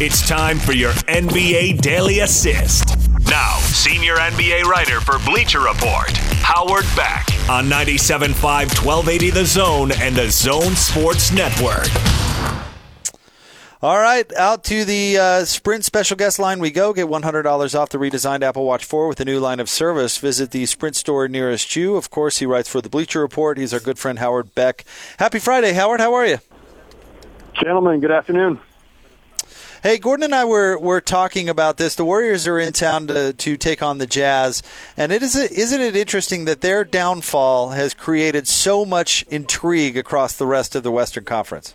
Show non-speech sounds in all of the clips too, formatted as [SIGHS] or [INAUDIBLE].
It's time for your NBA Daily Assist. Now, senior NBA writer for Bleacher Report, Howard Beck on 97.5 1280 The Zone and the Zone Sports Network. All right, out to the uh, Sprint special guest line we go. Get $100 off the redesigned Apple Watch 4 with a new line of service. Visit the Sprint store nearest you. Of course, he writes for the Bleacher Report. He's our good friend Howard Beck. Happy Friday, Howard. How are you? Gentlemen, good afternoon. Hey, Gordon and I were, were talking about this. The Warriors are in town to, to take on the Jazz, and it is isn't it interesting that their downfall has created so much intrigue across the rest of the Western Conference?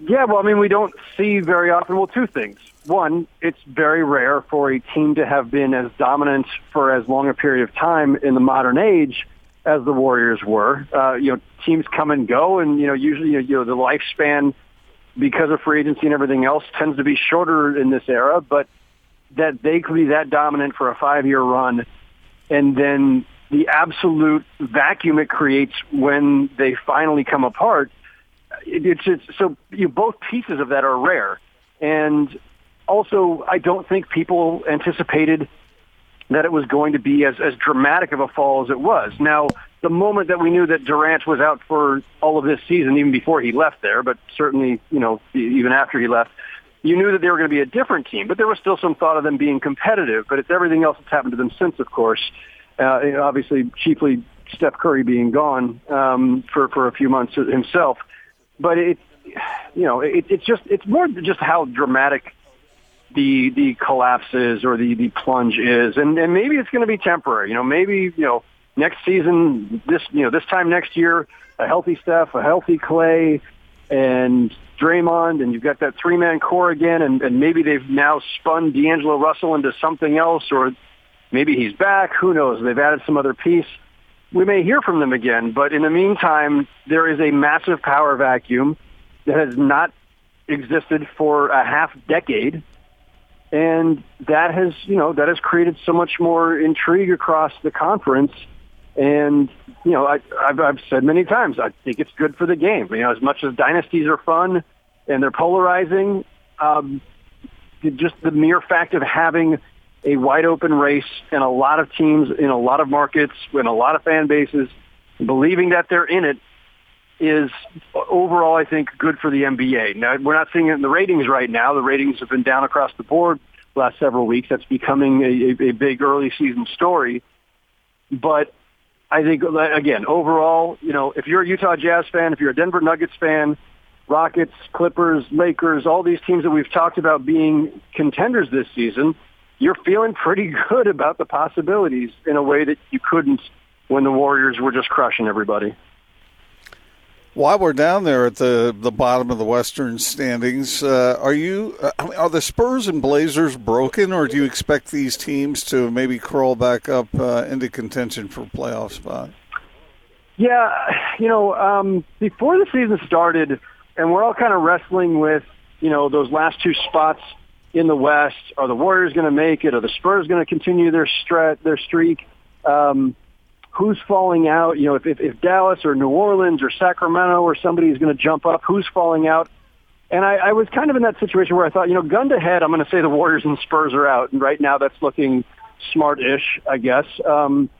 Yeah, well, I mean, we don't see very often. Well, two things. One, it's very rare for a team to have been as dominant for as long a period of time in the modern age as the Warriors were. Uh, you know, teams come and go, and you know, usually you know the lifespan because of free agency and everything else tends to be shorter in this era, but that they could be that dominant for a five-year run, and then the absolute vacuum it creates when they finally come apart. It's, it's so you both pieces of that are rare, and also I don't think people anticipated that it was going to be as, as dramatic of a fall as it was. Now, the moment that we knew that Durant was out for all of this season, even before he left there, but certainly, you know, even after he left, you knew that they were going to be a different team. But there was still some thought of them being competitive. But it's everything else that's happened to them since, of course. Uh, obviously, chiefly Steph Curry being gone um, for for a few months himself. But it, you know, it, it's just it's more just how dramatic the the collapse is or the the plunge is, and and maybe it's going to be temporary. You know, maybe you know next season, this you know this time next year, a healthy Steph, a healthy Clay, and Draymond, and you've got that three man core again, and, and maybe they've now spun D'Angelo Russell into something else, or maybe he's back. Who knows? They've added some other piece. We may hear from them again, but in the meantime, there is a massive power vacuum that has not existed for a half decade and that has you know that has created so much more intrigue across the conference. And you know, I, I've, I've said many times, I think it's good for the game. You know, as much as dynasties are fun and they're polarizing, um, just the mere fact of having a wide open race and a lot of teams in a lot of markets and a lot of fan bases believing that they're in it is overall, I think, good for the NBA. Now, we're not seeing it in the ratings right now. The ratings have been down across the board the last several weeks. That's becoming a, a big early season story. But I think, again, overall, you know, if you're a Utah Jazz fan, if you're a Denver Nuggets fan, Rockets, Clippers, Lakers, all these teams that we've talked about being contenders this season, you're feeling pretty [LAUGHS] good about the possibilities in a way that you couldn't when the Warriors were just crushing everybody. While we're down there at the, the bottom of the Western standings, uh, are you uh, are the Spurs and Blazers broken, or do you expect these teams to maybe crawl back up uh, into contention for playoff spot? Yeah, you know, um, before the season started, and we're all kind of wrestling with you know those last two spots in the West. Are the Warriors going to make it? Are the Spurs going to continue their strat their streak? Um, who's falling out. You know, if, if, if Dallas or New Orleans or Sacramento or somebody is going to jump up, who's falling out? And I, I was kind of in that situation where I thought, you know, gun to head, I'm going to say the Warriors and Spurs are out. And right now that's looking smart-ish, I guess. Um,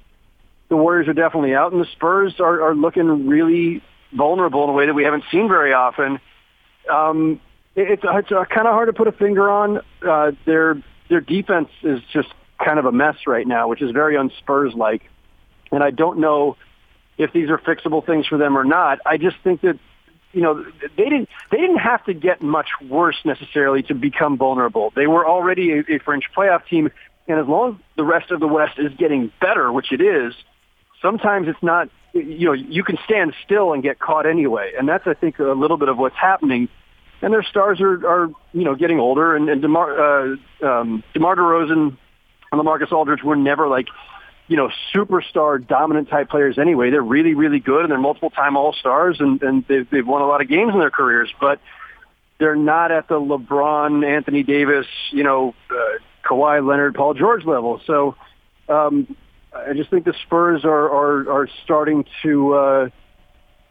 the Warriors are definitely out, and the Spurs are, are looking really vulnerable in a way that we haven't seen very often. Um, it, it's it's uh, kind of hard to put a finger on. Uh, their their defense is just kind of a mess right now, which is very unspurs-like and I don't know if these are fixable things for them or not. I just think that you know they didn't they didn't have to get much worse necessarily to become vulnerable. They were already a, a fringe playoff team, and as long as the rest of the West is getting better, which it is, sometimes it's not. You know, you can stand still and get caught anyway, and that's I think a little bit of what's happening. And their stars are, are you know getting older, and, and Demar uh, um, Demar Derozan and LaMarcus Aldridge were never like you know, superstar dominant type players anyway. They're really, really good and they're multiple time all stars and, and they've, they've won a lot of games in their careers, but they're not at the LeBron, Anthony Davis, you know, uh, Kawhi Leonard, Paul George level. So, um, I just think the Spurs are, are, are starting to, uh,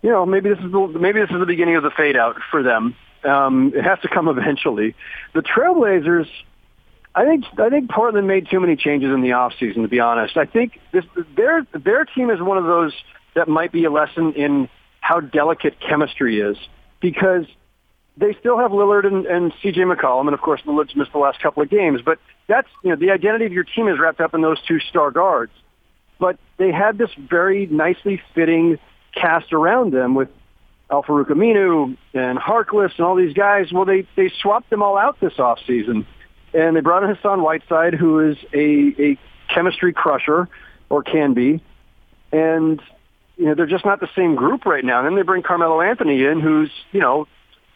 you know, maybe this is the, maybe this is the beginning of the fade out for them. Um, it has to come [LAUGHS] eventually. The Trailblazers, I think I think Portland made too many changes in the offseason, to be honest. I think this their their team is one of those that might be a lesson in how delicate chemistry is because they still have Lillard and, and CJ McCollum, and of course Lillard's missed the last couple of games. But that's you know the identity of your team is wrapped up in those two star guards. But they had this very nicely fitting cast around them with Al-Farouq Aminu and Harkless and all these guys. Well, they they swapped them all out this off season, and they brought in Hassan Whiteside, who is a a chemistry crusher or can be, and you know they're just not the same group right now. And then they bring Carmelo Anthony in, who's you know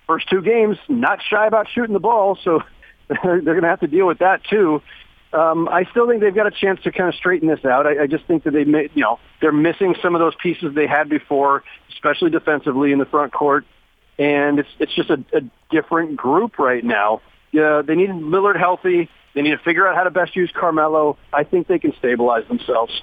first two games, not shy about shooting the ball, so [LAUGHS] they're, going to have to deal with that too. Um, I still think they've got a chance to kind of straighten this out. I, I just think that they, may, you know, they're missing some of those pieces they had before, especially defensively in the front court, and it's it's just a, a different group right now. Yeah, they need Lillard healthy. They need to figure out how to best use Carmelo. I think they can stabilize themselves.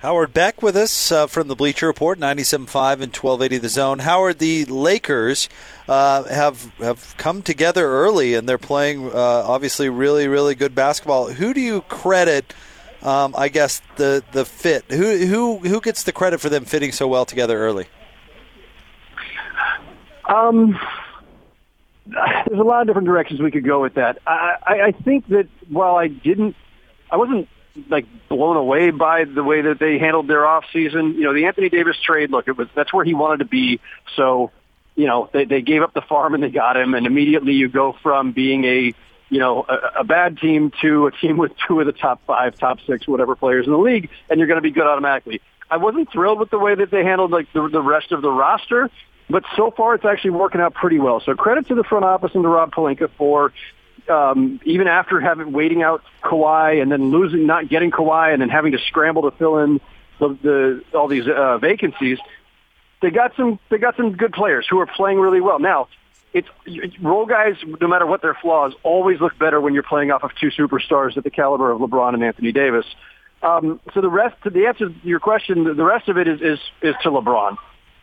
Howard Beck with us uh, from the Bleacher Report, 97.5 and 1280 The Zone. Howard, the Lakers uh, have have come together early, and they're playing uh, obviously really, really good basketball. Who do you credit, um, I guess, the, the fit? Who, who, who gets the credit for them fitting so well together early? Um, [SIGHS] there's a lot of different directions we could go with that. I, I, think that while I didn't, I wasn't like blown away by the way that they handled their off season. You know, the Anthony Davis trade, look, it was that's where he wanted to be. So, you know, they they gave up the farm and they got him, and immediately you go from being a you know a, a bad team to a team with [LAUGHS] two of the top five, top six, whatever players in the league, and you're going to be good automatically. I wasn't thrilled with the way that they handled like the, the rest of the roster, but so far it's actually working out pretty well. So credit to the front office and to Rob Pelinka for um, even after having waiting out Kawhi and then losing, not getting Kawhi, and then having to scramble to fill in the, the all these uh, vacancies, they got some they got some good players who are playing really well. Now, it's role guys, no matter what their flaws, always look better when you're playing off of two superstars at the caliber of LeBron and Anthony Davis. Um, so the rest, to the answer to your question, the rest of it is is, is to LeBron.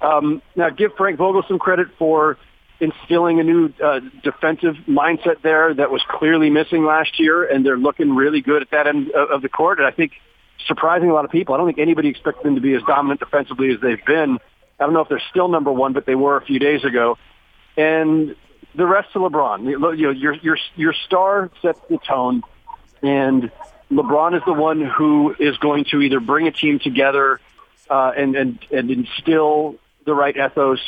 Um, now, give Frank Vogel some credit for instilling a new uh, defensive mindset there that was clearly missing last year, and they're looking really good at that end of the court. And I think surprising a lot of people. I don't think anybody expected them to be as dominant defensively as they've been. I don't know if they're still number one, but they were a few days ago. And the rest of LeBron, you know, your your your star sets the tone, and LeBron is the one who is going to either bring a team together uh, and and and instill the right ethos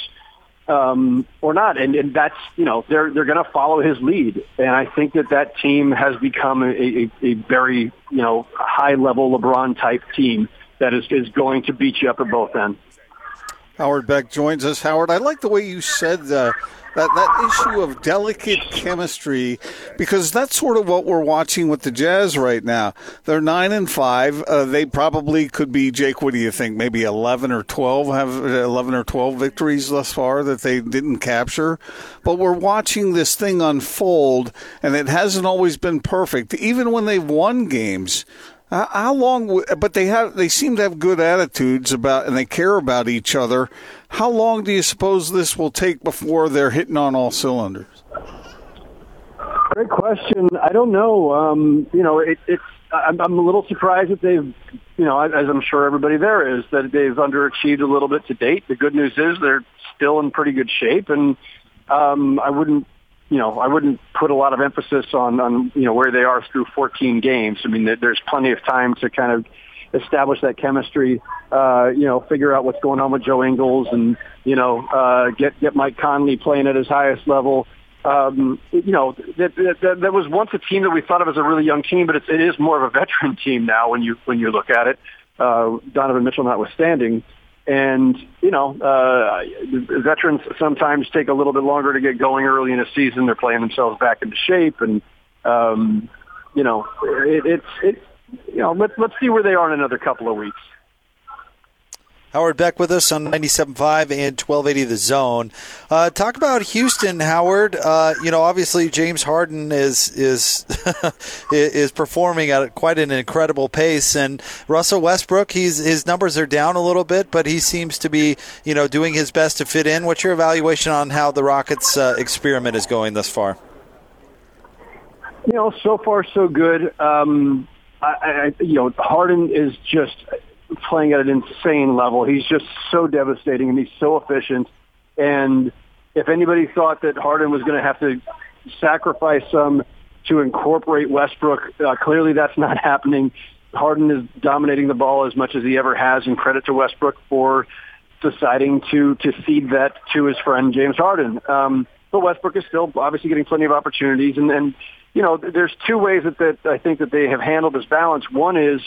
um, or not. And, and that's, you know, they're, they're going to follow his lead. And I think that that team has become a, a, a very, you know, high level LeBron type team that is, is going to beat you up at both ends. Howard Beck joins us. Howard, I like the way you said uh, that that issue of delicate chemistry because that's sort of what we're watching with the Jazz right now. They're nine and five. Uh, they probably could be Jake. What do you think? Maybe eleven or twelve have eleven or twelve victories thus far that they didn't capture. But we're watching this thing unfold, and it hasn't always been perfect. Even when they've won games, how long? But they have. They seem to have good attitudes about, and they care about each other. How long do you suppose this will take before they're hitting on all cylinders? Great question. I don't know. Um, you know, it, it's. I'm, I'm a little surprised that they've, you know, as I'm sure everybody there is, that they've underachieved a little bit to date. The good news is they're still in pretty good shape, and um, I wouldn't you know, I wouldn't put a lot of emphasis on, on, you know, where they are through 14 games. I mean, there's plenty of time to kind of establish that chemistry, uh, you know, figure out what's going on with Joe Ingles and, you know, uh, get, get Mike Conley playing at his highest level. Um, you know, that, that, that was once a team that we thought of as a really young team, but it's, it is more of a veteran team now when you, when you look at it, uh, Donovan Mitchell notwithstanding. And, you know, uh, veterans sometimes take a little bit longer to get going early in a season. They're playing themselves back into shape. And, um, you know, it, it's, it, you know, let's, let's see where they are in another couple of weeks. Howard Beck with us on 97.5 and 1280 The Zone. Uh, talk about Houston, Howard. Uh, you know, obviously James Harden is is [LAUGHS] is performing at quite an incredible pace, and Russell Westbrook, he's his numbers are down a little bit, but he seems to be you know doing his best to fit in. What's your evaluation on how the Rockets uh, experiment is going thus far? You know, so far so good. Um, I, I, you know, Harden is just playing at an insane level. He's just so devastating and he's so efficient. And if anybody thought that Harden was going to have to sacrifice some to incorporate Westbrook, uh, clearly that's not [LAUGHS] happening. Harden is dominating the ball as much as he ever has, and credit to Westbrook for deciding to to feed that to his friend James Harden. Um, but Westbrook is still obviously getting plenty of opportunities, and and you know there's two ways that that I think that they have handled this balance. One is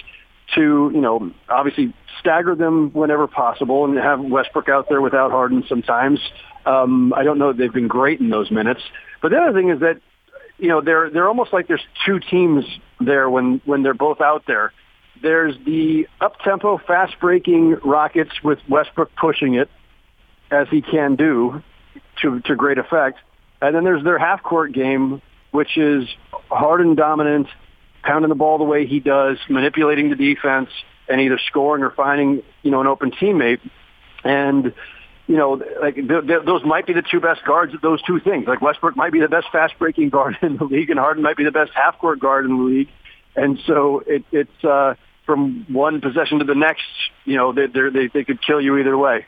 to, you know, obviously stagger them whenever possible and have Westbrook out there without Harden sometimes. Um, I don't know that they've been great in those minutes. But the other thing is that, you know, they're, they're almost like there's two teams there when, when they're both out there. There's the up-tempo, fast-breaking Rockets with Westbrook pushing it, as he can do, to, to great effect. And then there's their half-court game, which is Harden dominant, pounding the ball the way he does, manipulating the defense, and either scoring or finding you know an open teammate. And you know, like th- th- those might be the two best guards at those two things. Like Westbrook might be the best fast breaking guard [LAUGHS] in the league, and Harden might be the best half court guard in the league. And so it, it's uh, from one possession to the next. You know, they they they could kill you either way.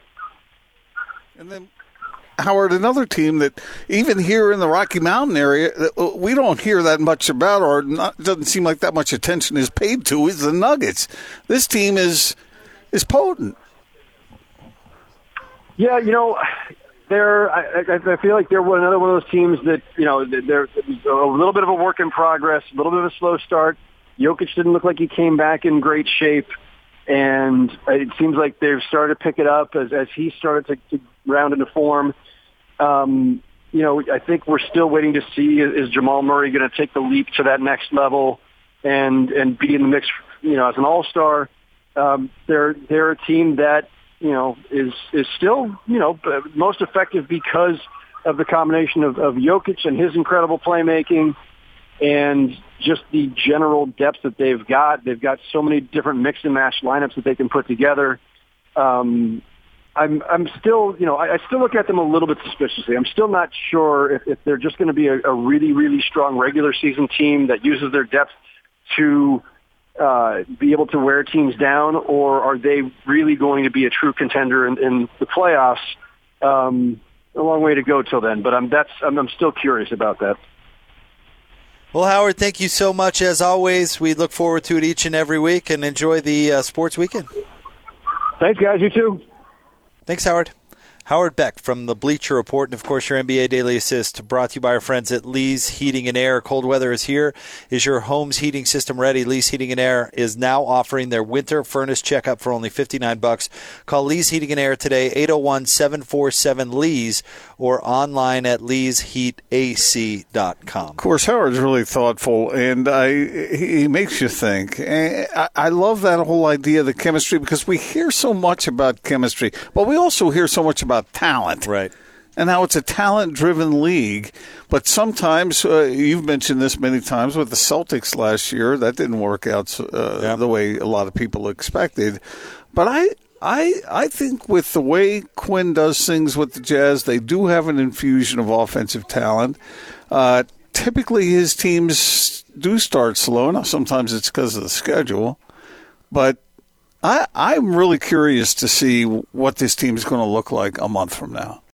And then Howard, another team that even here in the Rocky Mountain area, uh, we don't hear that much about, or not, doesn't seem like that much attention is paid to, is the Nuggets. This team is is potent. Yeah, you know, they're. I, I feel like they're another one of those teams that you know they're a little bit of a work in progress, a little bit of a slow start. Jokic didn't look like he came back in great shape, and it seems like they've started to pick it up as as he started to, to round into form. Um, you know, I think we're still waiting to see is Jamal Murray going to take the leap to that next level and and be in the mix, you know, as an All Star. Um, they're they're a team that you know is is still you know most effective because of the combination of, of Jokic and his incredible playmaking and just the general depth that they've got. They've got so many different mix and match lineups that they can put together. Um, I'm I'm still you know I, I still look at them a little bit suspiciously. I'm still not sure if, if they're just going to be a, a really really strong regular season team that uses their depth to uh, be able to wear teams down, or are they really going to be a true contender in, in the playoffs? Um, a long way to go till then, but I'm that's I'm, I'm still curious about that. Well, Howard, thank you so much as always. We look forward to it each and every week, and enjoy the uh, sports weekend. Thanks, guys. You too. Thanks, Howard. Howard Beck from the Bleacher Report, and of course, your NBA Daily Assist brought to you by our friends at Lee's Heating and Air. Cold weather is here. Is your home's heating system ready? Lee's Heating and Air is now offering their winter furnace checkup for only 59 bucks. Call Lee's Heating and Air today, 801-747-LEES, or online at leesheatac.com. Of course, Howard's really thoughtful, and I, he makes you think. I, I love that whole idea of the chemistry because we hear so much about chemistry, but we also hear so much about talent. Right. And now it's a talent driven league. But sometimes, uh, you've mentioned this many times with the Celtics last year, that didn't work out uh, yeah. the way a lot of people expected. But I, I I think with the way Quin does things with the Jazz, they do have an infusion of offensive talent. Uh, typically, his teams do start slow. Now, sometimes it's because of the schedule, but I, I'm really curious to see what this team is going to look like a month from now.